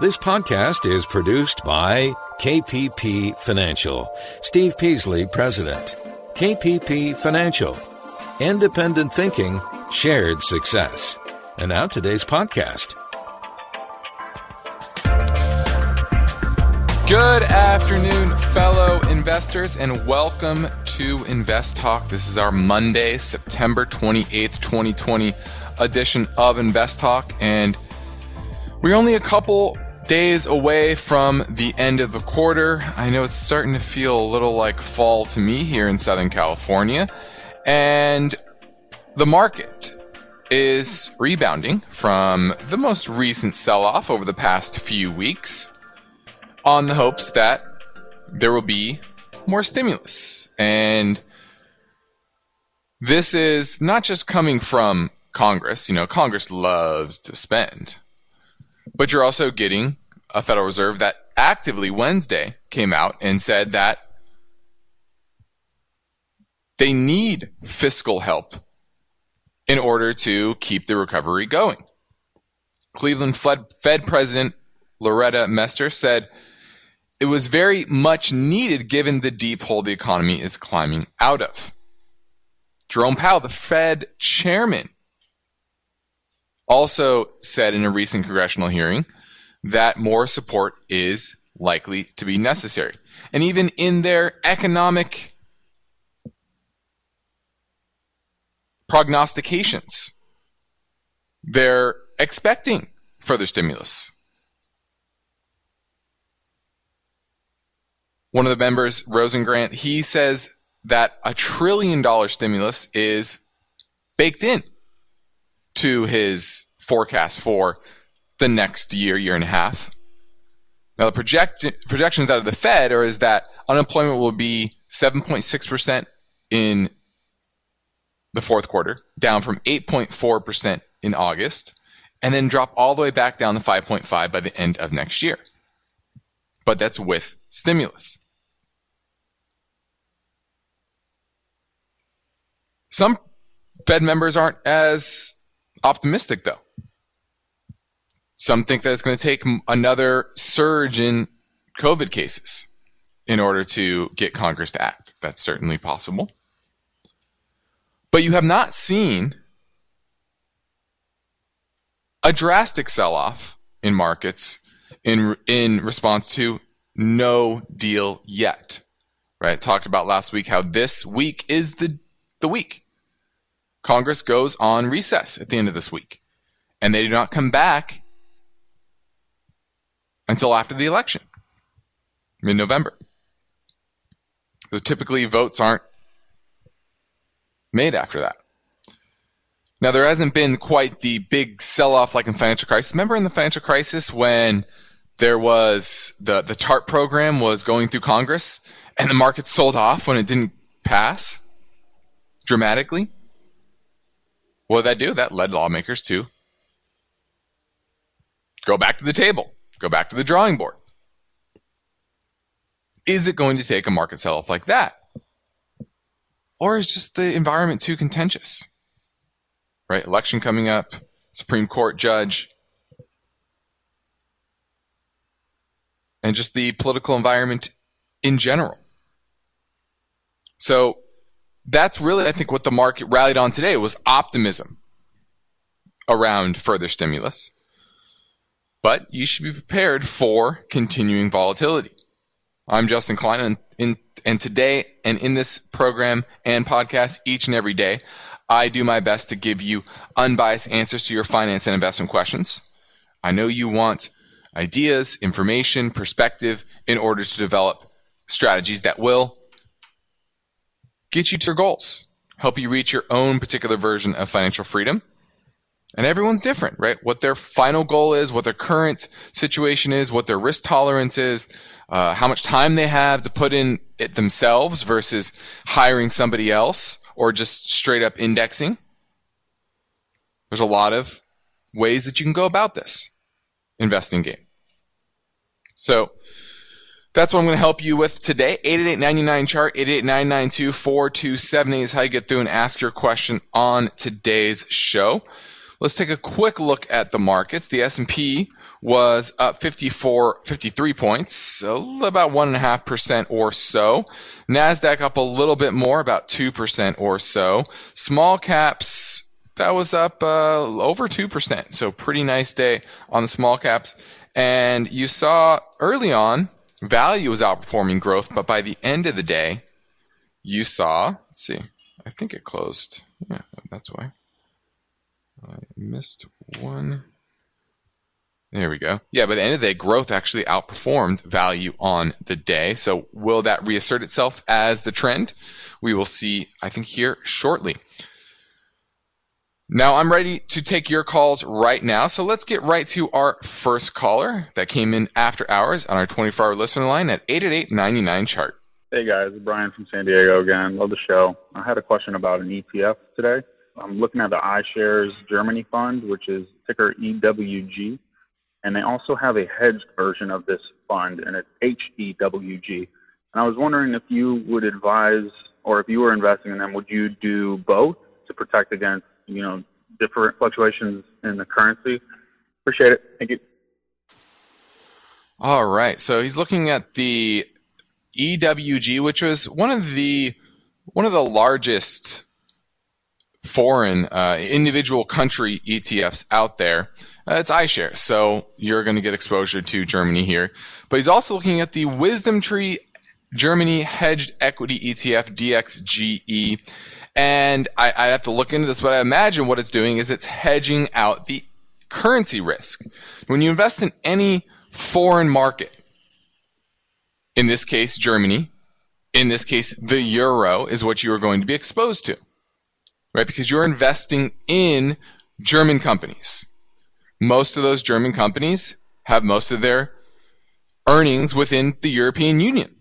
This podcast is produced by KPP Financial. Steve Peasley, President. KPP Financial. Independent thinking, shared success. And now today's podcast. Good afternoon, fellow investors, and welcome to Invest Talk. This is our Monday, September 28th, 2020 edition of Invest Talk. And we're only a couple days away from the end of the quarter. I know it's starting to feel a little like fall to me here in Southern California. And the market is rebounding from the most recent sell off over the past few weeks on the hopes that there will be more stimulus. And this is not just coming from Congress. You know, Congress loves to spend. But you're also getting a Federal Reserve that actively Wednesday came out and said that they need fiscal help in order to keep the recovery going. Cleveland Fed President Loretta Mester said it was very much needed given the deep hole the economy is climbing out of. Jerome Powell, the Fed chairman, also said in a recent congressional hearing that more support is likely to be necessary. And even in their economic prognostications, they're expecting further stimulus. One of the members, Rosengren, he says that a trillion dollar stimulus is baked in to his forecast for the next year, year and a half. Now, the project, projections out of the Fed are is that unemployment will be 7.6% in the fourth quarter, down from 8.4% in August, and then drop all the way back down to 5.5 by the end of next year. But that's with stimulus. Some Fed members aren't as optimistic, though. Some think that it's going to take another surge in COVID cases in order to get Congress to act. That's certainly possible. But you have not seen a drastic sell off in markets in, in response to no deal yet. Right? Talked about last week how this week is the, the week. Congress goes on recess at the end of this week. And they do not come back until after the election, mid November. So typically, votes aren't made after that. Now, there hasn't been quite the big sell off like in financial crisis. Remember in the financial crisis when there was the, the TARP program was going through Congress and the market sold off when it didn't pass dramatically? What did that do? That led lawmakers to go back to the table. Go back to the drawing board. Is it going to take a market sell off like that? Or is just the environment too contentious? Right? Election coming up, Supreme Court judge, and just the political environment in general. So that's really, I think, what the market rallied on today was optimism around further stimulus but you should be prepared for continuing volatility. I'm Justin Klein, and, in, and today and in this program and podcast, each and every day, I do my best to give you unbiased answers to your finance and investment questions. I know you want ideas, information, perspective in order to develop strategies that will get you to your goals, help you reach your own particular version of financial freedom and everyone's different, right? What their final goal is, what their current situation is, what their risk tolerance is, uh, how much time they have to put in it themselves versus hiring somebody else or just straight up indexing. There's a lot of ways that you can go about this investing game. So that's what I'm going to help you with today. 888 chart 888 4278 is how you get through and ask your question on today's show. Let's take a quick look at the markets. The S&P was up 54, 53 points, so about 1.5% or so. NASDAQ up a little bit more, about 2% or so. Small caps, that was up uh, over 2%, so pretty nice day on the small caps. And you saw early on, value was outperforming growth, but by the end of the day, you saw, let's see, I think it closed. Yeah, that's why. I missed one. There we go. Yeah, by the end of the day, growth actually outperformed value on the day. So will that reassert itself as the trend? We will see, I think, here shortly. Now I'm ready to take your calls right now. So let's get right to our first caller that came in after hours on our 24 hour listener line at 888 chart. Hey guys, Brian from San Diego again. Love the show. I had a question about an ETF today. I'm looking at the iShares Germany Fund, which is ticker EWG, and they also have a hedged version of this fund, and it's HEWG. And I was wondering if you would advise, or if you were investing in them, would you do both to protect against, you know, different fluctuations in the currency? Appreciate it. Thank you. All right. So he's looking at the EWG, which was one of the one of the largest foreign uh, individual country ETFs out there. Uh, it's iShares, so you're going to get exposure to Germany here. But he's also looking at the WisdomTree Germany Hedged Equity ETF DXGE. And I, I'd have to look into this, but I imagine what it's doing is it's hedging out the currency risk. When you invest in any foreign market, in this case, Germany, in this case, the euro is what you are going to be exposed to right? Because you're investing in German companies. Most of those German companies have most of their earnings within the European Union,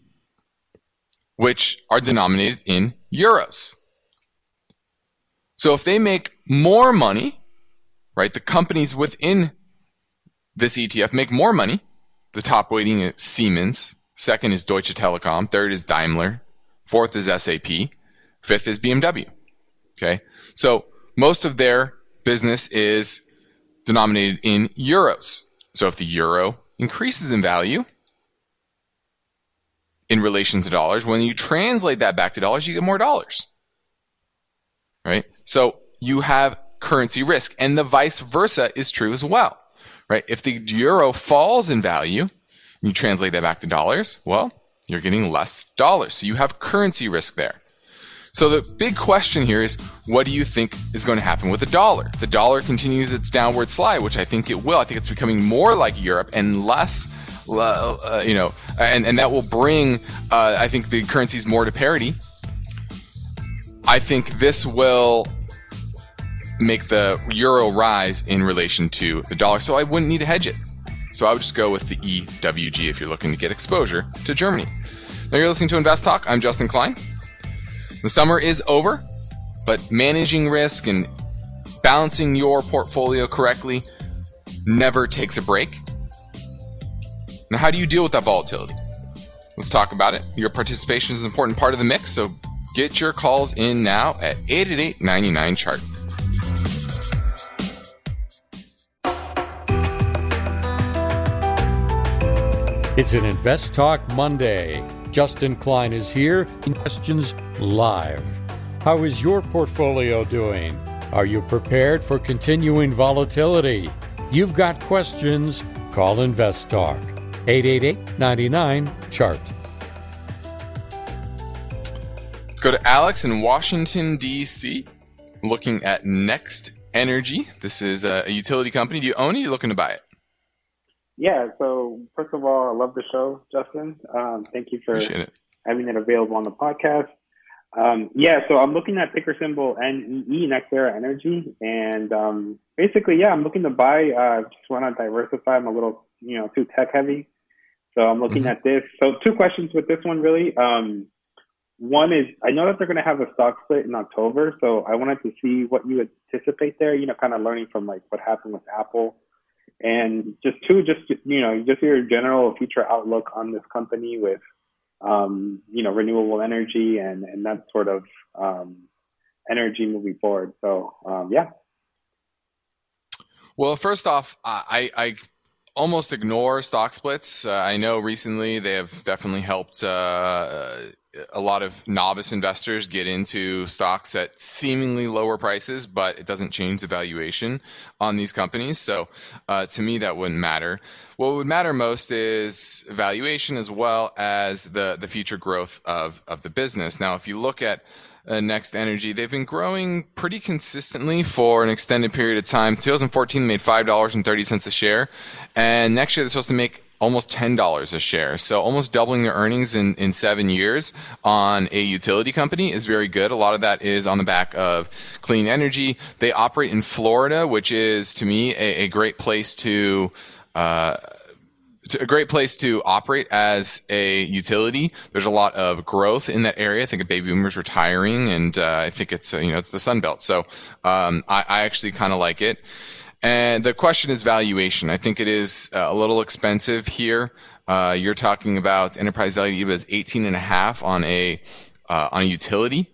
which are denominated in euros. So if they make more money, right, the companies within this ETF make more money. The top weighting is Siemens, second is Deutsche Telekom, third is Daimler, fourth is SAP, fifth is BMW. Okay. So most of their business is denominated in euros. So if the euro increases in value in relation to dollars, when you translate that back to dollars, you get more dollars. Right? So you have currency risk and the vice versa is true as well. Right? If the euro falls in value, you translate that back to dollars, well, you're getting less dollars. So you have currency risk there. So the big question here is what do you think is going to happen with the dollar? The dollar continues its downward slide, which I think it will. I think it's becoming more like Europe and less uh, you know, and, and that will bring, uh, I think, the currencies more to parity. I think this will make the euro rise in relation to the dollar, so I wouldn't need to hedge it. So I would just go with the EWG if you're looking to get exposure to Germany. Now you're listening to Invest Talk. I'm Justin Klein. The summer is over, but managing risk and balancing your portfolio correctly never takes a break. Now, how do you deal with that volatility? Let's talk about it. Your participation is an important part of the mix, so get your calls in now at 888 99 chart. It's an Invest Talk Monday. Justin Klein is here in Questions Live. How is your portfolio doing? Are you prepared for continuing volatility? You've got questions? Call Invest Talk 888 99 Chart. Let's go to Alex in Washington, D.C., looking at NextEra Energy. This is a utility company. Do you own it? Are you looking to buy it? Yeah. So first of all, I love the show, Justin. Um, thank you for having it available on the podcast. Um, yeah. So I'm looking at ticker symbol NEE, NextEra Energy, and um, basically, yeah, I'm looking to buy. Uh, just want to diversify. I'm a little, you know, too tech heavy. So I'm looking mm-hmm. at this. So two questions with this one, really. Um, one is I know that they're going to have a stock split in October, so I wanted to see what you anticipate there. You know, kind of learning from like what happened with Apple and just two, just you know, just your general future outlook on this company with, um, you know, renewable energy and and that sort of um, energy moving forward. So um, yeah. Well, first off, I, I almost ignore stock splits. Uh, I know recently they have definitely helped uh, a lot of novice investors get into stocks at seemingly lower prices, but it doesn't change the valuation on these companies. So uh, to me, that wouldn't matter. What would matter most is valuation as well as the, the future growth of, of the business. Now, if you look at uh, NextEra Energy. They've been growing pretty consistently for an extended period of time. 2014 made five dollars and thirty cents a share, and next year they're supposed to make almost $10 a share. So almost doubling their earnings in, in seven years on a utility company is very good. A lot of that is on the back of clean energy. They operate in Florida, which is to me a, a great place to, uh, a great place to operate as a utility. There's a lot of growth in that area. I think a baby boomers retiring, and uh, I think it's uh, you know it's the Sun Belt. So um, I, I actually kind of like it. And the question is valuation. I think it is uh, a little expensive here. Uh, you're talking about enterprise value is 18 and a half on a uh, on a utility.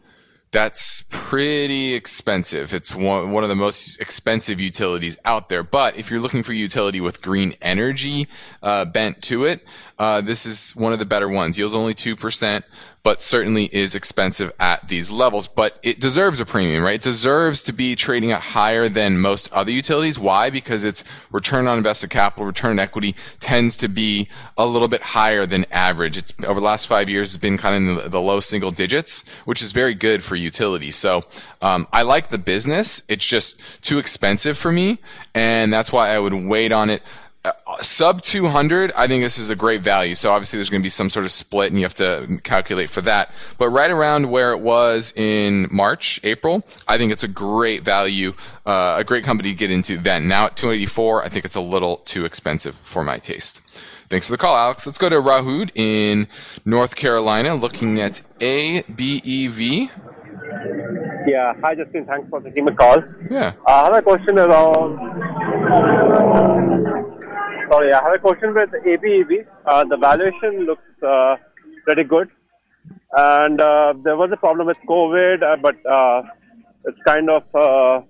That's pretty expensive. It's one, one of the most expensive utilities out there. But if you're looking for utility with green energy uh, bent to it, uh, this is one of the better ones. Yields only 2% but certainly is expensive at these levels. But it deserves a premium, right? It deserves to be trading at higher than most other utilities. Why? Because its return on invested capital, return on equity tends to be a little bit higher than average. It's over the last five years, it's been kind of in the, the low single digits, which is very good for utilities. So um, I like the business. It's just too expensive for me, and that's why I would wait on it sub 200 i think this is a great value. So obviously there's going to be some sort of split and you have to calculate for that. But right around where it was in march april i think it's a great value uh, a great company to get into then. Now at 284 i think it's a little too expensive for my taste. Thanks for the call alex. Let's go to rahud in north carolina looking at abev yeah. Hi justin. Thanks for taking my call. Yeah. Uh, i have a question around Sorry, I have a question with ABEV. Uh, the valuation looks uh, pretty good. And uh, there was a problem with COVID, uh, but uh, it's kind of, uh,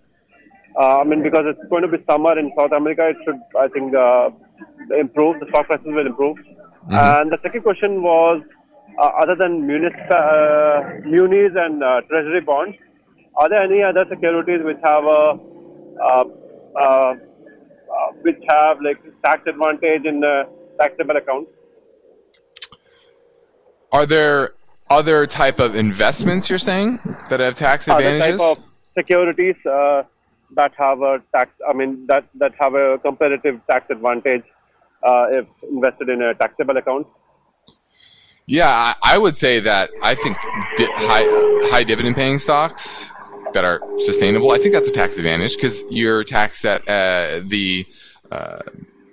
I mean, because it's going to be summer in South America, it should, I think, improve. The stock prices will improve. Mm-hmm. And the second question was, other than munis, munis and treasury bonds, are there any other securities which have a uh, which have like tax advantage in the taxable account. Are there other type of investments you're saying that have tax advantages? Other type of securities uh, that have a tax. I mean that that have a comparative tax advantage uh, if invested in a taxable account. Yeah, I would say that I think di- high high dividend paying stocks that are sustainable, I think that's a tax advantage because you're taxed at uh, the uh,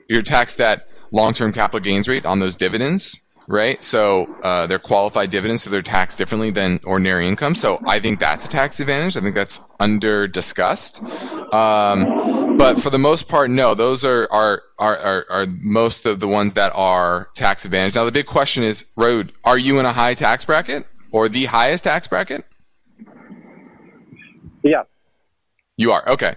you're taxed at long-term capital gains rate on those dividends, right? So uh, they're qualified dividends, so they're taxed differently than ordinary income. So I think that's a tax advantage. I think that's under discussed. Um, but for the most part, no, those are, are, are, are, are most of the ones that are tax advantage. Now the big question is, Road, are you in a high tax bracket or the highest tax bracket? Yeah. You are okay.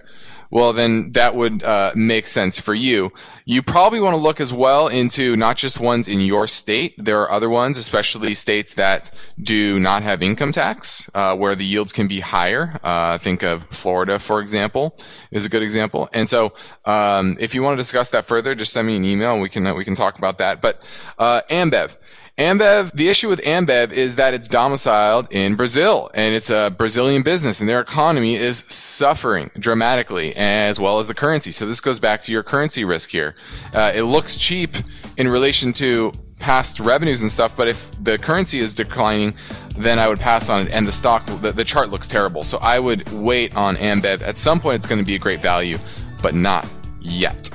Well, then that would uh, make sense for you. You probably want to look as well into not just ones in your state. There are other ones, especially states that do not have income tax, uh, where the yields can be higher. Uh, think of Florida, for example, is a good example. And so, um, if you want to discuss that further, just send me an email and we can we can talk about that. But uh, Ambev. Ambev, the issue with Ambev is that it's domiciled in Brazil and it's a Brazilian business and their economy is suffering dramatically as well as the currency. So this goes back to your currency risk here. Uh, it looks cheap in relation to past revenues and stuff, but if the currency is declining, then I would pass on it and the stock, the, the chart looks terrible. So I would wait on Ambev. At some point, it's going to be a great value, but not yet.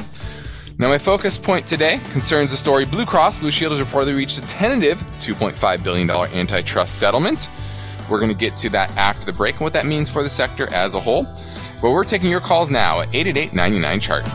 Now, my focus point today concerns the story Blue Cross Blue Shield has reportedly reached a tentative $2.5 billion antitrust settlement. We're going to get to that after the break and what that means for the sector as a whole. But we're taking your calls now at 888 99 Chart.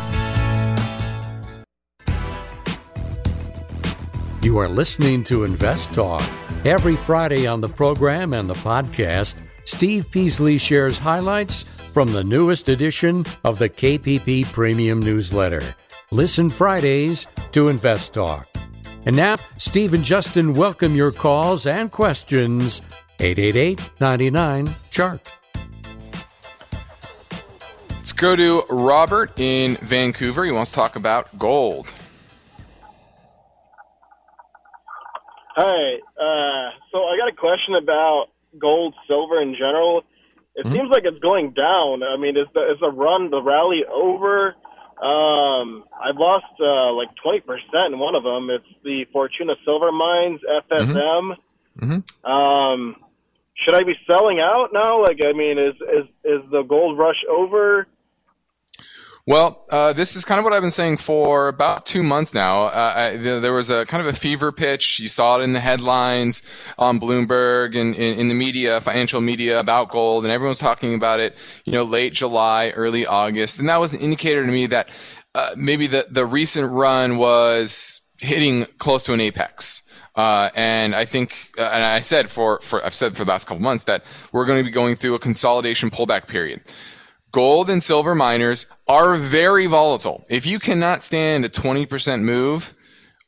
You are listening to Invest Talk. Every Friday on the program and the podcast, Steve Peasley shares highlights from the newest edition of the KPP Premium Newsletter. Listen Fridays to Invest Talk. And now, Steve and Justin welcome your calls and questions. 888 99 Chart. Let's go to Robert in Vancouver. He wants to talk about gold. Hi. Uh, so I got a question about gold, silver in general. It mm-hmm. seems like it's going down. I mean, is the is the run, the rally over? Um, I've lost uh, like twenty percent in one of them. It's the Fortuna Silver Mines FSM. Mm-hmm. mm-hmm. Um, should I be selling out now? Like, I mean, is is is the gold rush over? Well, uh, this is kind of what I've been saying for about two months now. Uh, I, there was a kind of a fever pitch. You saw it in the headlines on Bloomberg and in, in, the media, financial media about gold, and everyone's talking about it. You know, late July, early August, and that was an indicator to me that uh, maybe the the recent run was hitting close to an apex. Uh, and I think, uh, and I said for, for, I've said for the last couple months that we're going to be going through a consolidation pullback period gold and silver miners are very volatile. If you cannot stand a 20% move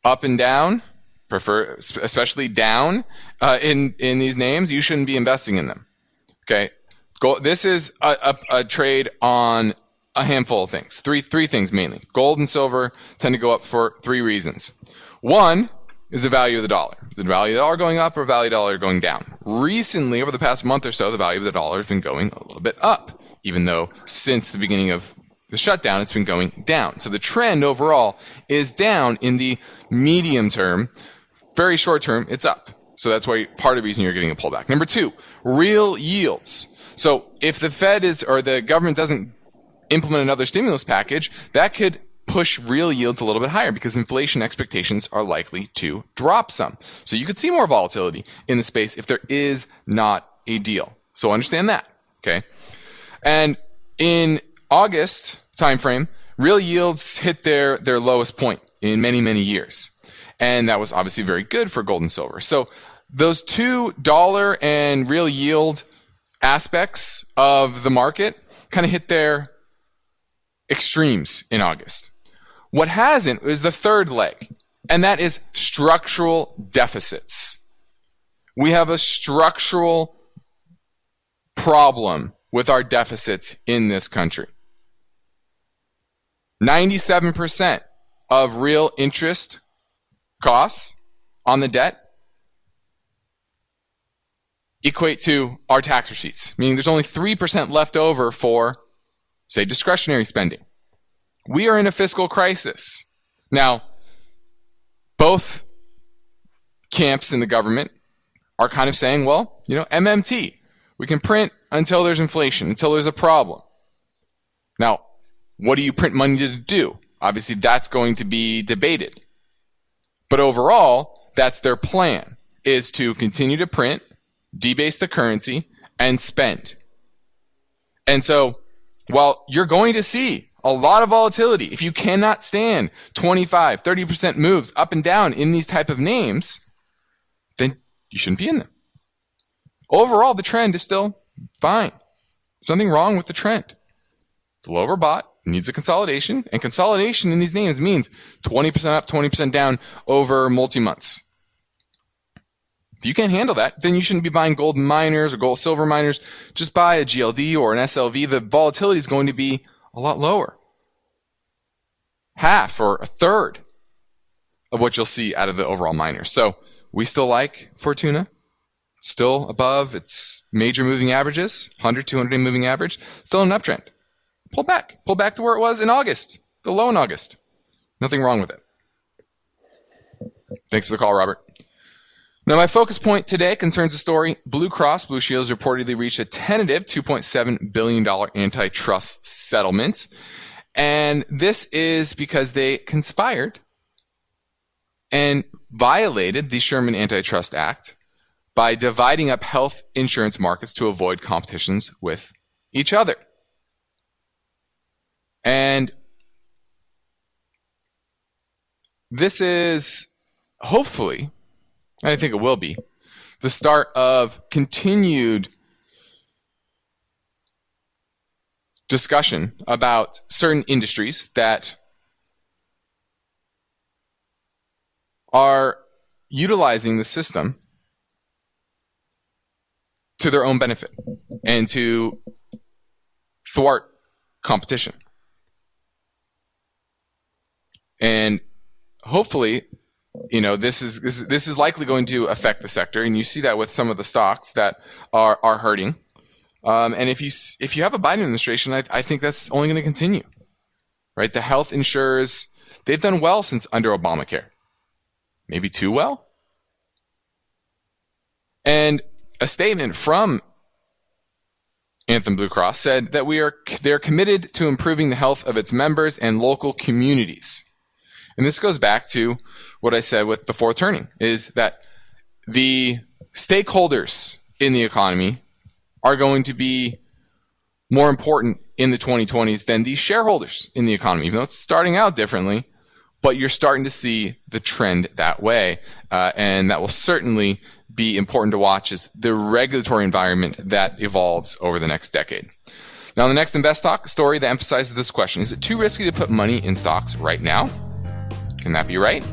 up and down, prefer especially down uh, in in these names, you shouldn't be investing in them. Okay, gold, this is a, a, a trade on a handful of things. Three three things mainly. Gold and silver tend to go up for three reasons. One is the value of the dollar. The value of the dollar going up or value of the dollar going down. Recently, over the past month or so, the value of the dollar has been going a little bit up even though since the beginning of the shutdown, it's been going down. So the trend overall is down in the medium term. Very short term, it's up. So that's why part of the reason you're getting a pullback. Number two, real yields. So if the Fed is, or the government doesn't implement another stimulus package, that could push real yields a little bit higher because inflation expectations are likely to drop some. So you could see more volatility in the space if there is not a deal. So understand that. Okay. And in August timeframe, real yields hit their, their lowest point in many, many years. And that was obviously very good for gold and silver. So those two dollar and real yield aspects of the market kind of hit their extremes in August. What hasn't is the third leg, and that is structural deficits. We have a structural problem with our deficits in this country. 97% of real interest costs on the debt equate to our tax receipts, meaning there's only 3% left over for, say, discretionary spending. We are in a fiscal crisis. Now, both camps in the government are kind of saying, well, you know, MMT, we can print until there's inflation, until there's a problem. Now, what do you print money to do? Obviously, that's going to be debated. But overall, that's their plan, is to continue to print, debase the currency, and spend. And so, while you're going to see a lot of volatility, if you cannot stand 25, 30% moves up and down in these type of names, then you shouldn't be in them. Overall, the trend is still fine. There's nothing wrong with the trend. The lower bot needs a consolidation, and consolidation in these names means 20% up, 20% down over multi months. If you can't handle that, then you shouldn't be buying gold miners or gold silver miners. Just buy a GLD or an SLV. The volatility is going to be a lot lower. Half or a third of what you'll see out of the overall miners. So we still like Fortuna still above its major moving averages, 100, 200 day moving average, still in an uptrend. Pull back. Pull back to where it was in August, the low in August. Nothing wrong with it. Thanks for the call, Robert. Now, my focus point today concerns the story Blue Cross Blue Shield has reportedly reached a tentative $2.7 billion antitrust settlement. And this is because they conspired and violated the Sherman Antitrust Act by dividing up health insurance markets to avoid competitions with each other. And this is hopefully, I think it will be, the start of continued discussion about certain industries that are utilizing the system to their own benefit and to thwart competition. And hopefully, you know, this is, this is this is likely going to affect the sector, and you see that with some of the stocks that are are hurting. Um, and if you if you have a Biden administration, I, I think that's only going to continue. Right, the health insurers they've done well since under Obamacare, maybe too well. And a statement from Anthem Blue Cross said that we are they're committed to improving the health of its members and local communities. And this goes back to what I said with the fourth turning is that the stakeholders in the economy are going to be more important in the 2020s than the shareholders in the economy, even though it's starting out differently. But you're starting to see the trend that way. Uh, and that will certainly be important to watch is the regulatory environment that evolves over the next decade. Now, the next Invest Talk story that emphasizes this question is it too risky to put money in stocks right now? Can that be right?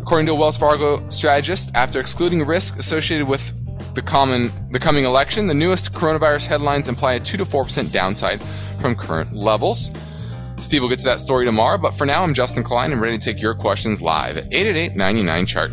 According to a Wells Fargo strategist, after excluding risk associated with the common the coming election, the newest coronavirus headlines imply a 2 to 4% downside from current levels. Steve will get to that story tomorrow, but for now, I'm Justin Klein and ready to take your questions live at 888 99 chart.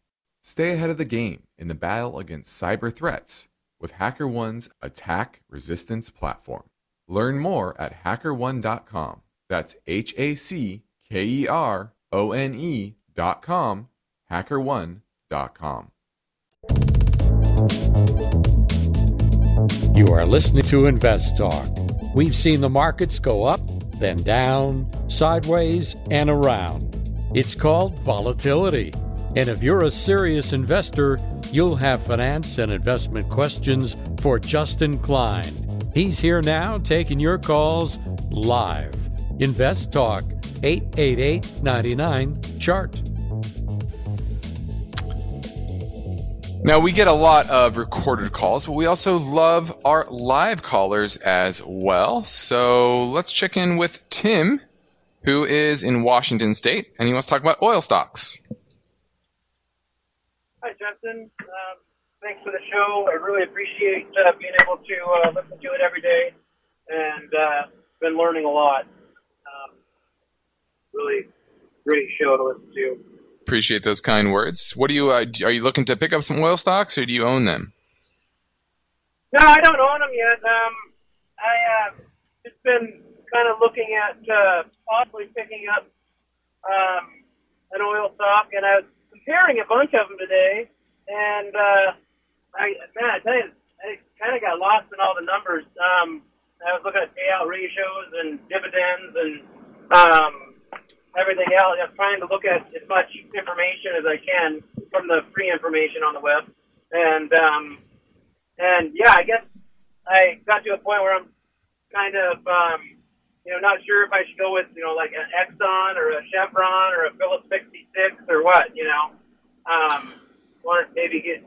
Stay ahead of the game in the battle against cyber threats with HackerOne's attack resistance platform. Learn more at hackerone.com. That's H A C K E R O N E.com, hackerone.com. You are listening to Invest Talk. We've seen the markets go up, then down, sideways, and around. It's called volatility. And if you're a serious investor, you'll have finance and investment questions for Justin Klein. He's here now taking your calls live. Invest Talk 888 99 Chart. Now, we get a lot of recorded calls, but we also love our live callers as well. So let's check in with Tim, who is in Washington State, and he wants to talk about oil stocks. Hi, Justin. Um, thanks for the show. I really appreciate uh, being able to uh, listen to it every day, and uh, been learning a lot. Um, really great show to listen to. Appreciate those kind words. What do you uh, are you looking to pick up some oil stocks, or do you own them? No, I don't own them yet. Um, I uh, just been kind of looking at uh, possibly picking up um, an oil stock, and I was comparing a bunch of them today, and uh, I man, I tell you, I kind of got lost in all the numbers. Um, I was looking at payout ratios and dividends and um, everything else. I'm trying to look at as much information as I can from the free information on the web, and um, and yeah, I guess I got to a point where I'm kind of um, you know not sure if I should go with you know like an Exxon or a Chevron or a Phillips 66 or what. You know, um, want to maybe get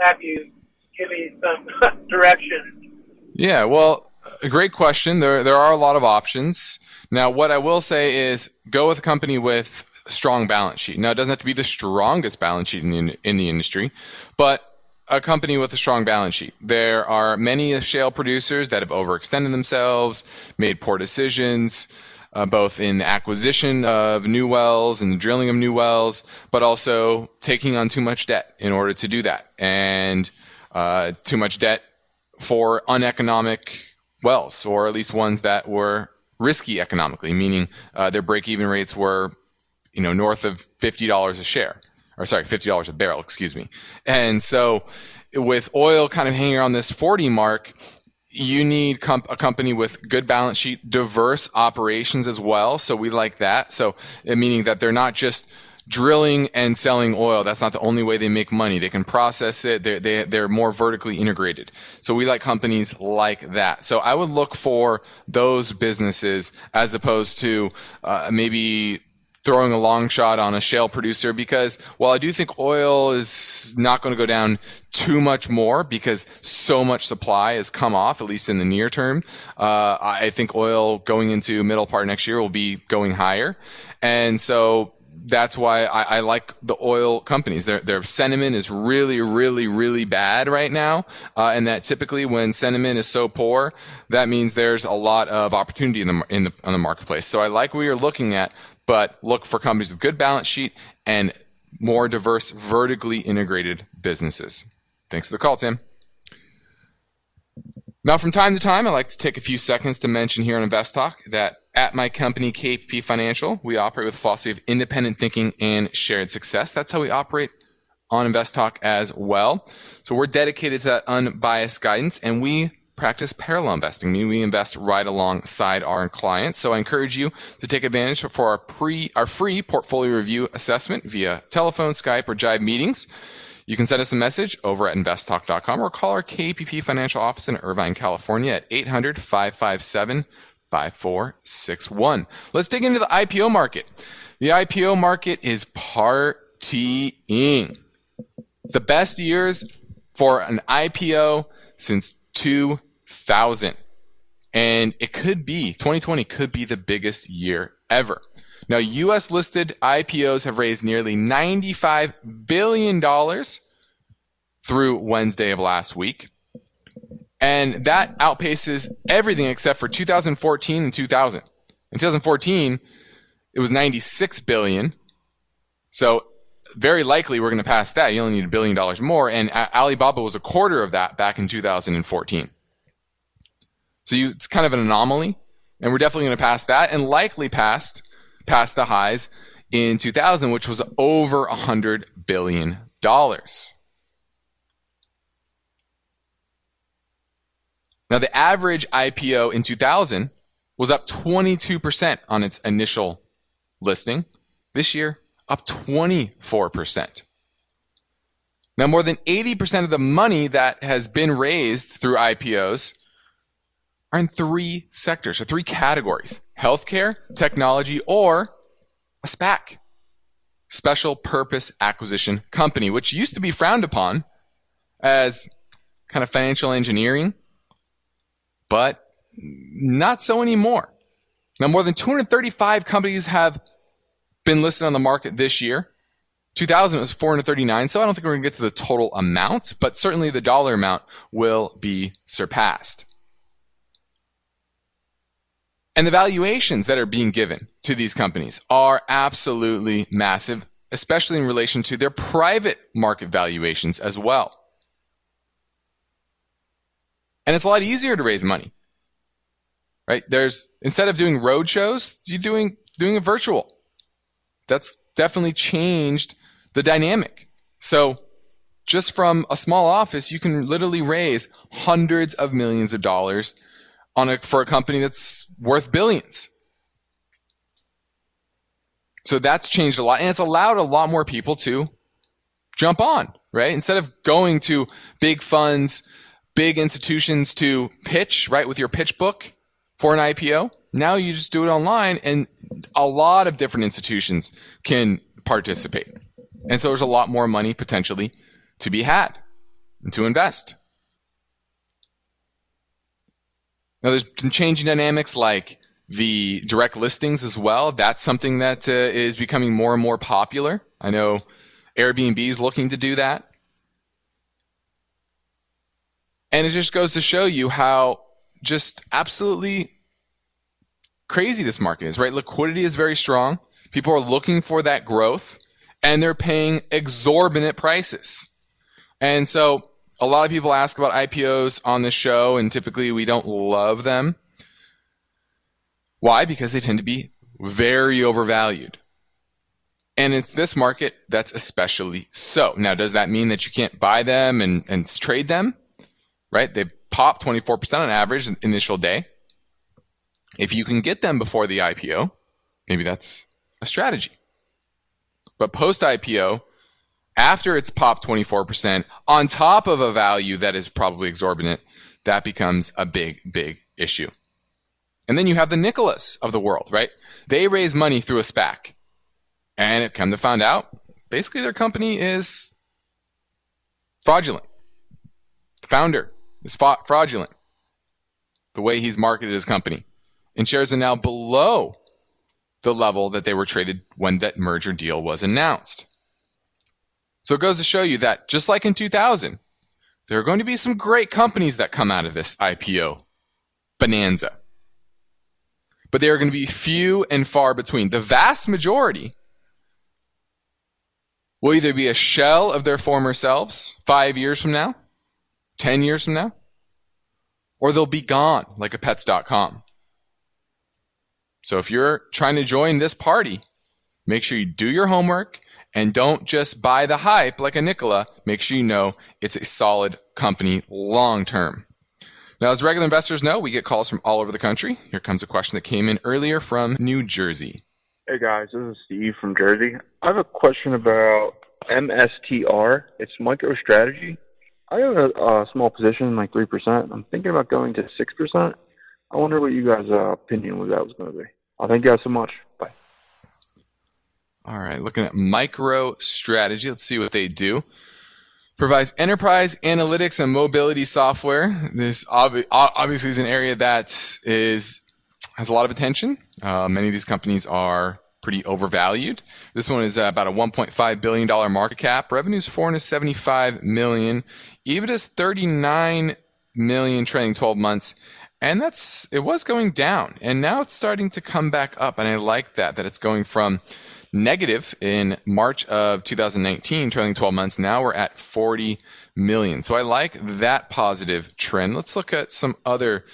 have you give me some direction. Yeah, well, a great question. There there are a lot of options. Now, what I will say is go with a company with strong balance sheet. Now, it doesn't have to be the strongest balance sheet in the, in the industry, but a company with a strong balance sheet. There are many shale producers that have overextended themselves, made poor decisions, uh, both in acquisition of new wells and the drilling of new wells, but also taking on too much debt in order to do that, and uh, too much debt for uneconomic wells, or at least ones that were risky economically, meaning uh, their break-even rates were, you know, north of fifty dollars a share, or sorry, fifty dollars a barrel, excuse me. And so, with oil kind of hanging around this forty mark, you need comp- a company with good balance sheet, diverse operations as well. So we like that. So meaning that they're not just drilling and selling oil. That's not the only way they make money. They can process it. They're, they, they're more vertically integrated. So we like companies like that. So I would look for those businesses as opposed to uh, maybe throwing a long shot on a shale producer because while I do think oil is not going to go down too much more because so much supply has come off, at least in the near term, uh, I think oil going into middle part next year will be going higher. And so that's why I, I, like the oil companies. Their their sentiment is really, really, really bad right now, uh, and that typically when sentiment is so poor, that means there's a lot of opportunity in the in the on the marketplace. So I like what you're looking at, but look for companies with good balance sheet and more diverse, vertically integrated businesses. Thanks for the call, Tim. Now, from time to time, I like to take a few seconds to mention here on Invest Talk that at my company, KPP Financial, we operate with a philosophy of independent thinking and shared success. That's how we operate on Invest Talk as well. So we're dedicated to that unbiased guidance and we practice parallel investing, meaning we invest right alongside our clients. So I encourage you to take advantage for our pre, our free portfolio review assessment via telephone, Skype, or Jive meetings. You can send us a message over at investtalk.com or call our KPP financial office in Irvine, California at 800 557 5461. Let's dig into the IPO market. The IPO market is partying. The best years for an IPO since 2000. And it could be, 2020 could be the biggest year ever. Now, US listed IPOs have raised nearly $95 billion through Wednesday of last week. And that outpaces everything except for 2014 and 2000. In 2014, it was 96 billion. So very likely we're going to pass that. You only need a billion dollars more. And Alibaba was a quarter of that back in 2014. So you, it's kind of an anomaly. And we're definitely going to pass that and likely past past the highs in 2000, which was over $100 billion. Now, the average IPO in 2000 was up 22% on its initial listing. This year, up 24%. Now, more than 80% of the money that has been raised through IPOs are in three sectors or three categories healthcare, technology, or a SPAC. special purpose acquisition company, which used to be frowned upon as kind of financial engineering, but not so anymore. Now, more than 235 companies have been listed on the market this year. 2000 was 439, so I don't think we're going to get to the total amount, but certainly the dollar amount will be surpassed. And the valuations that are being given to these companies are absolutely massive, especially in relation to their private market valuations as well. And it's a lot easier to raise money. Right? There's instead of doing road shows, you're doing doing a virtual. That's definitely changed the dynamic. So just from a small office, you can literally raise hundreds of millions of dollars on a, for a company that's worth billions. So that's changed a lot and it's allowed a lot more people to jump on, right? Instead of going to big funds, big institutions to pitch, right, with your pitch book for an IPO, now you just do it online and a lot of different institutions can participate. And so there's a lot more money potentially to be had and to invest. Now, there's been changing dynamics like the direct listings as well. That's something that uh, is becoming more and more popular. I know Airbnb is looking to do that. And it just goes to show you how just absolutely crazy this market is, right? Liquidity is very strong. People are looking for that growth and they're paying exorbitant prices. And so a lot of people ask about IPOs on the show, and typically we don't love them. Why? Because they tend to be very overvalued. And it's this market that's especially so. Now, does that mean that you can't buy them and, and trade them? Right? They pop 24% on average initial day. If you can get them before the IPO, maybe that's a strategy. But post IPO, after it's popped 24% on top of a value that is probably exorbitant, that becomes a big, big issue. And then you have the Nikolas of the world, right? They raise money through a SPAC. And it come to find out, basically their company is fraudulent. The founder is fraudulent. The way he's marketed his company. And shares are now below the level that they were traded when that merger deal was announced. So it goes to show you that just like in 2000, there are going to be some great companies that come out of this IPO bonanza. But they are going to be few and far between. The vast majority will either be a shell of their former selves five years from now, 10 years from now, or they'll be gone like a pets.com. So if you're trying to join this party, make sure you do your homework and don't just buy the hype like a Nikola. Make sure you know it's a solid company long term. Now, as regular investors know, we get calls from all over the country. Here comes a question that came in earlier from New Jersey. Hey guys, this is Steve from Jersey. I have a question about MSTR. It's MicroStrategy. I have a, a small position, like 3%. I'm thinking about going to 6%. I wonder what you guys' uh, opinion was that was going to be. Uh, thank you guys so much. Bye. All right, looking at MicroStrategy. Let's see what they do. Provides enterprise analytics and mobility software. This ob- obviously is an area that is has a lot of attention. Uh, many of these companies are pretty overvalued. This one is about a 1.5 billion dollar market cap. Revenues 475 million. EBITDA is 39 million trailing 12 months. And that's it was going down, and now it's starting to come back up, and I like that that it's going from negative in March of 2019, trailing 12 months. Now we're at 40 million. So I like that positive trend. Let's look at some other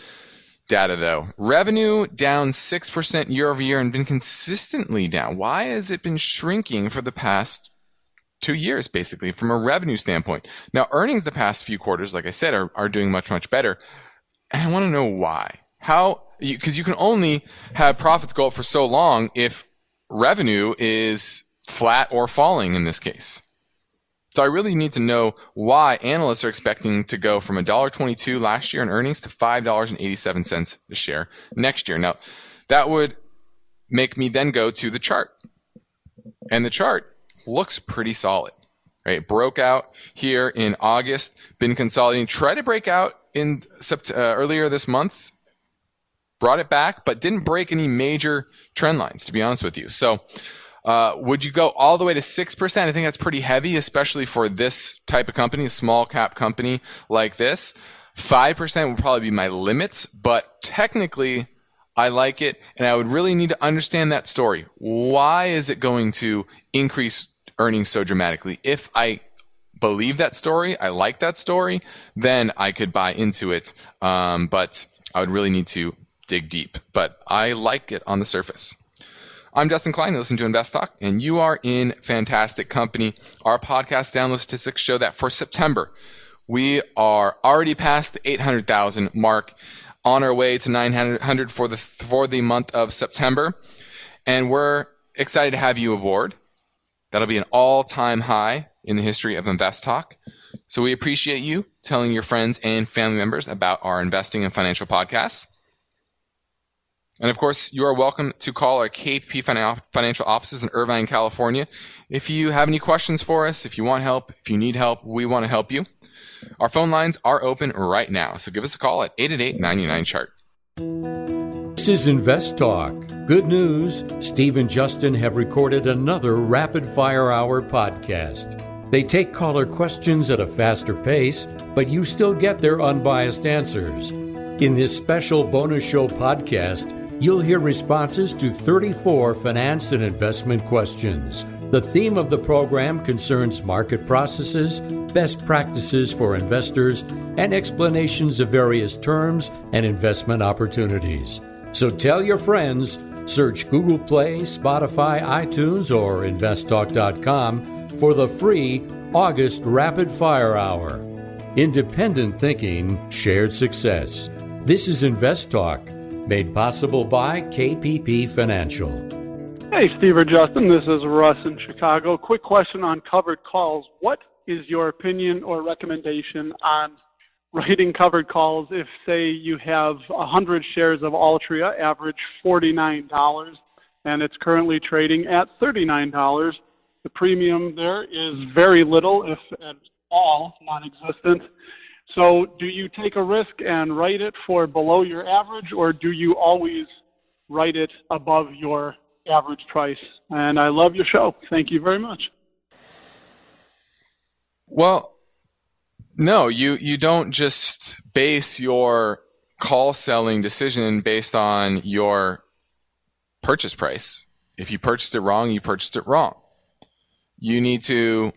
data though. Revenue down 6% year over year and been consistently down. Why has it been shrinking for the past two years, basically, from a revenue standpoint? Now, earnings the past few quarters, like I said, are, are doing much, much better. And I want to know why. How, because you, you can only have profits go up for so long if revenue is flat or falling in this case. So I really need to know why analysts are expecting to go from $1.22 last year in earnings to $5.87 a share next year. Now, that would make me then go to the chart. And the chart looks pretty solid. Right, broke out here in August, been consolidating, try to break out in uh, earlier this month, brought it back, but didn't break any major trend lines, to be honest with you. So, uh, would you go all the way to 6%? I think that's pretty heavy, especially for this type of company, a small cap company like this. 5% would probably be my limits, but technically, I like it, and I would really need to understand that story. Why is it going to increase earnings so dramatically? If I believe that story, I like that story, then I could buy into it. Um, but I would really need to dig deep. But I like it on the surface. I'm Justin Klein. You listen to Invest Talk, and you are in fantastic company. Our podcast download statistics show that for September, we are already past the 800,000 mark, on our way to 900 for the for the month of September, and we're excited to have you aboard. That'll be an all-time high in the history of Invest Talk. So we appreciate you telling your friends and family members about our investing and financial podcasts. And of course, you are welcome to call our KP financial offices in Irvine, California. If you have any questions for us, if you want help, if you need help, we want to help you. Our phone lines are open right now, so give us a call at 888 99 chart. This is Invest Talk. Good news Steve and Justin have recorded another Rapid Fire Hour podcast. They take caller questions at a faster pace, but you still get their unbiased answers. In this special bonus show podcast, you'll hear responses to 34 finance and investment questions. The theme of the program concerns market processes, best practices for investors, and explanations of various terms and investment opportunities. So tell your friends, search Google Play, Spotify, iTunes, or investtalk.com for the free August Rapid Fire Hour. Independent thinking, shared success. This is Invest Talk, made possible by KPP Financial. Hey, Steve or Justin, this is Russ in Chicago. Quick question on covered calls. What is your opinion or recommendation on writing covered calls if, say, you have 100 shares of Altria, average $49, and it's currently trading at $39? The premium there is very little, if at all, non existent. So, do you take a risk and write it for below your average, or do you always write it above your average price. And I love your show. Thank you very much. Well, no, you you don't just base your call selling decision based on your purchase price. If you purchased it wrong, you purchased it wrong. You need to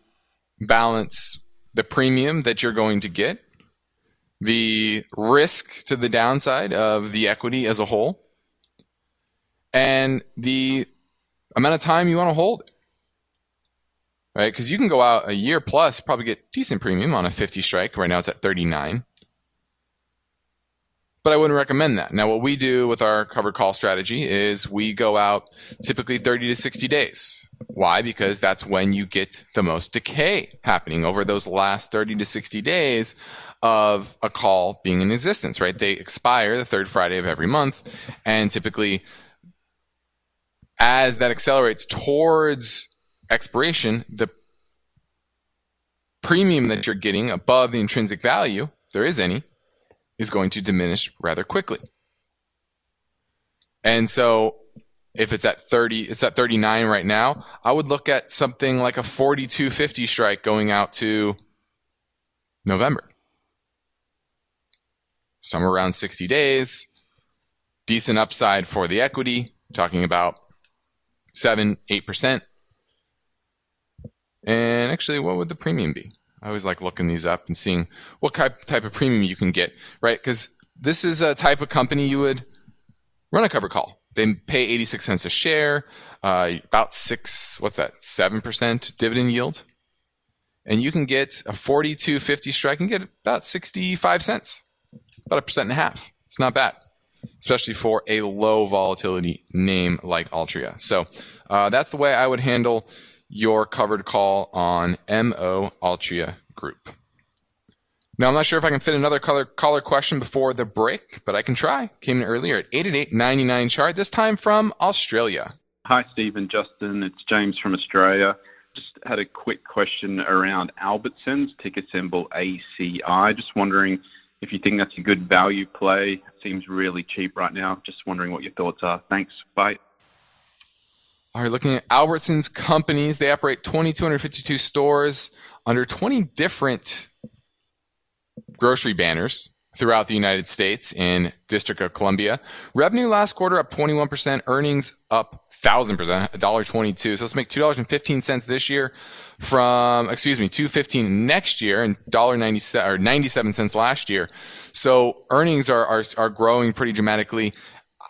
balance the premium that you're going to get, the risk to the downside of the equity as a whole, and the amount of time you want to hold. Right? Because you can go out a year plus, probably get decent premium on a 50 strike. Right now it's at 39. But I wouldn't recommend that. Now, what we do with our covered call strategy is we go out typically 30 to 60 days. Why? Because that's when you get the most decay happening over those last 30 to 60 days of a call being in existence, right? They expire the third Friday of every month, and typically as that accelerates towards expiration, the premium that you're getting above the intrinsic value, if there is any, is going to diminish rather quickly. And so if it's at 30, it's at 39 right now, I would look at something like a 42.50 strike going out to November. Somewhere around 60 days, decent upside for the equity, talking about seven, eight percent. And actually, what would the premium be? I always like looking these up and seeing what type type of premium you can get, right? Because this is a type of company you would run a cover call. They pay 86 cents a share, uh, about six, what's that, 7% dividend yield. And you can get a 42.50 strike and get about 65 cents, about a percent and a half. It's not bad especially for a low volatility name like Altria. So uh, that's the way I would handle your covered call on MO Altria Group. Now, I'm not sure if I can fit another color, caller question before the break, but I can try. Came in earlier at 888-99 chart, this time from Australia. Hi, Stephen, Justin. It's James from Australia. Just had a quick question around Albertsons, ticker symbol ACI. Just wondering if you think that's a good value play. Seems really cheap right now. Just wondering what your thoughts are. Thanks. Bye. All right, looking at Albertsons companies, they operate 2,252 stores under 20 different grocery banners throughout the United States in District of Columbia. Revenue last quarter up 21%, earnings up thousand percent, a dollar twenty-two. So let's make $2.15 this year from, excuse me, 215 next year and dollar ninety-seven or 97 cents last year. So earnings are, are, are growing pretty dramatically.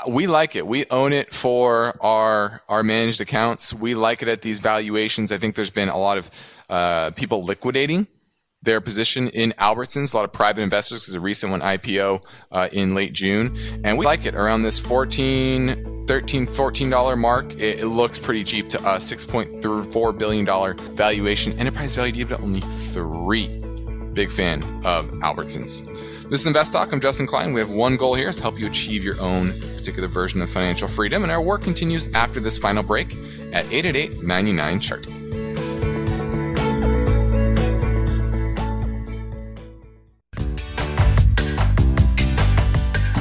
We like it. We own it for our, our managed accounts. We like it at these valuations. I think there's been a lot of, uh, people liquidating their position in Albertsons. A lot of private investors because a recent one IPO uh, in late June. And we like it around this 14 13 $14 mark. It, it, looks pretty cheap to us. $6.4 billion valuation. Enterprise value to only three. Big fan of Albertsons. This is Invest Talk. I'm Justin Klein. We have one goal here is to help you achieve your own particular version of financial freedom. And our work continues after this final break at 888 99 chart.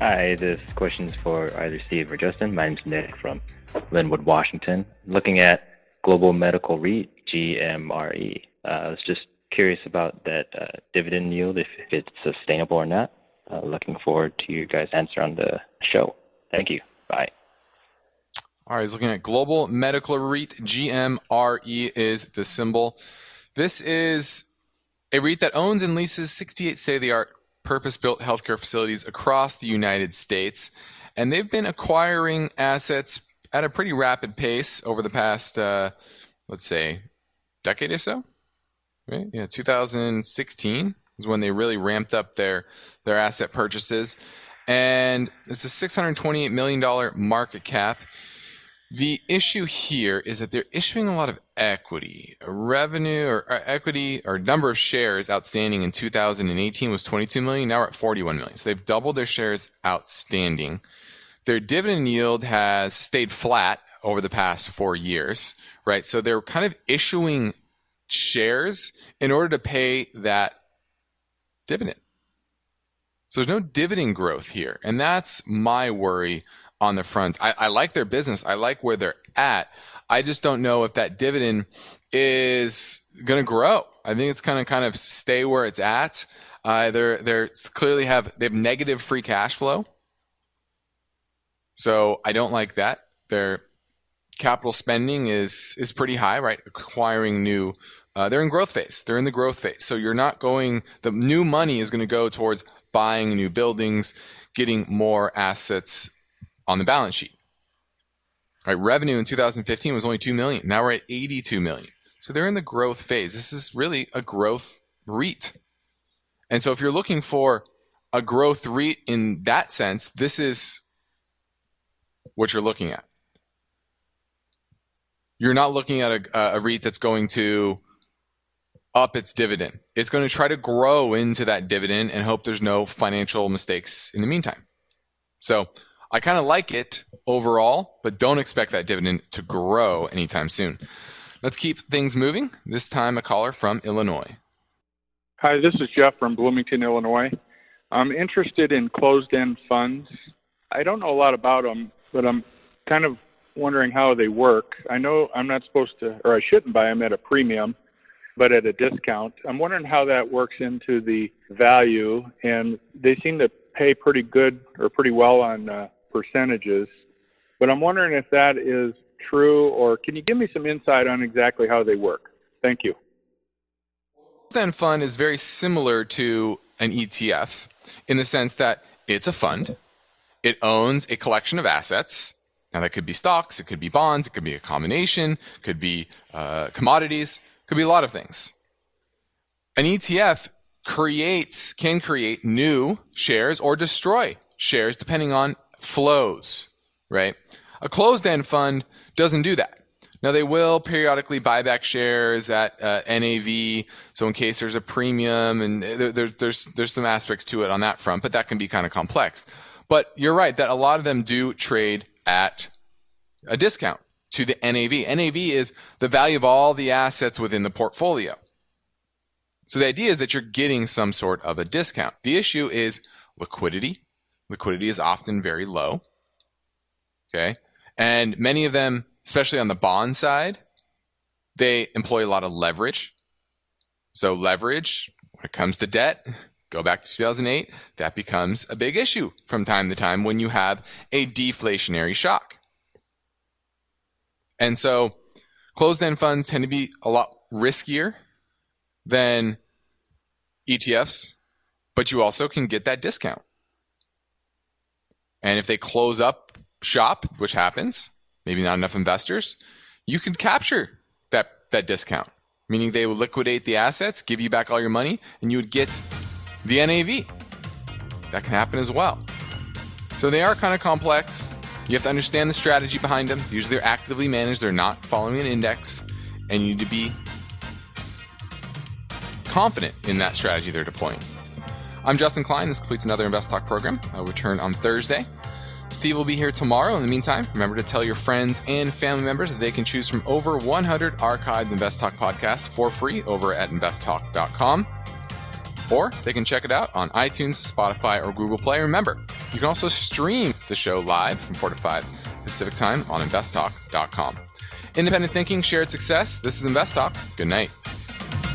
Hi, this question is for either Steve or Justin. My name's Nick from Lynnwood, Washington. Looking at Global Medical REIT, GMRE. Uh, I was just curious about that uh, dividend yield, if, if, it's sustainable or not. Uh, looking forward to your guys' answer on the show. Thank you. Bye. All right, he's looking at Global Medical REIT, GMRE is the symbol. This is a REIT that owns and leases 68 state of the art purpose built healthcare facilities across the United States. And they've been acquiring assets at a pretty rapid pace over the past, uh, let's say, decade or so. Right? Yeah, 2016 is when they really ramped up their their asset purchases, and it's a 628 million dollar market cap. The issue here is that they're issuing a lot of equity. Revenue or, or, equity or number of shares outstanding in 2018 was 22 million. Now we're at 41 million. So they've doubled their shares outstanding. Their dividend yield has stayed flat over the past four years, right? So they're kind of issuing shares in order to pay that dividend. So there's no dividend growth here. And that's my worry on the front. I, I like their business. I like where they're at. I just don't know if that dividend is going to grow. I think it's going to kind of stay where it's at. Uh, they're they're clearly have they have negative free cash flow, so I don't like that. Their capital spending is is pretty high, right? Acquiring new, uh, they're in growth phase. They're in the growth phase, so you're not going. The new money is going to go towards buying new buildings, getting more assets on the balance sheet. Right, revenue in 2015 was only 2 million. Now we're at 82 million. So they're in the growth phase. This is really a growth REIT. And so if you're looking for a growth REIT in that sense, this is what you're looking at. You're not looking at a, a REIT that's going to up its dividend. It's going to try to grow into that dividend and hope there's no financial mistakes in the meantime. So I kind of like it overall, but don't expect that dividend to grow anytime soon. Let's keep things moving. This time, a caller from Illinois. Hi, this is Jeff from Bloomington, Illinois. I'm interested in closed end funds. I don't know a lot about them, but I'm kind of wondering how they work. I know I'm not supposed to, or I shouldn't buy them at a premium, but at a discount. I'm wondering how that works into the value, and they seem to pay pretty good or pretty well on uh, percentages. But I'm wondering if that is true, or can you give me some insight on exactly how they work? Thank you. Closed-end fund is very similar to an ETF in the sense that it's a fund. It owns a collection of assets. Now that could be stocks, it could be bonds, it could be a combination, could be uh, commodities, could be a lot of things. An ETF creates, can create new shares or destroy shares depending on flows, right? A closed end fund doesn't do that. Now they will periodically buy back shares at uh, NAV, so in case there's a premium, and there, there, there's there's some aspects to it on that front, but that can be kind of complex. But you're right that a lot of them do trade at a discount to the NAV. NAV is the value of all the assets within the portfolio. So the idea is that you're getting some sort of a discount. The issue is liquidity. Liquidity is often very low. Okay. And many of them, especially on the bond side, they employ a lot of leverage. So leverage, when it comes to debt, go back to 2008, that becomes a big issue from time to time when you have a deflationary shock. And so closed end funds tend to be a lot riskier than ETFs, but you also can get that discount. And if they close up shop, which happens, maybe not enough investors, you can capture that, that discount, meaning they will liquidate the assets, give you back all your money, and you would get the NAV. That can happen as well. So they are kind of complex. You have to understand the strategy behind them. Usually they're actively managed, they're not following an index, and you need to be confident in that strategy they're deploying. I'm Justin Klein. This completes another Invest Talk program. Uh, I'll return on Thursday. Steve will be here tomorrow. In the meantime, remember to tell your friends and family members that they can choose from over 100 archived Invest Talk podcasts for free over at investtalk.com. Or they can check it out on iTunes, Spotify, or Google Play. Remember, you can also stream the show live from 4 to 5 Pacific Time on investtalk.com. Independent thinking, shared success. This is Invest Talk. Good night.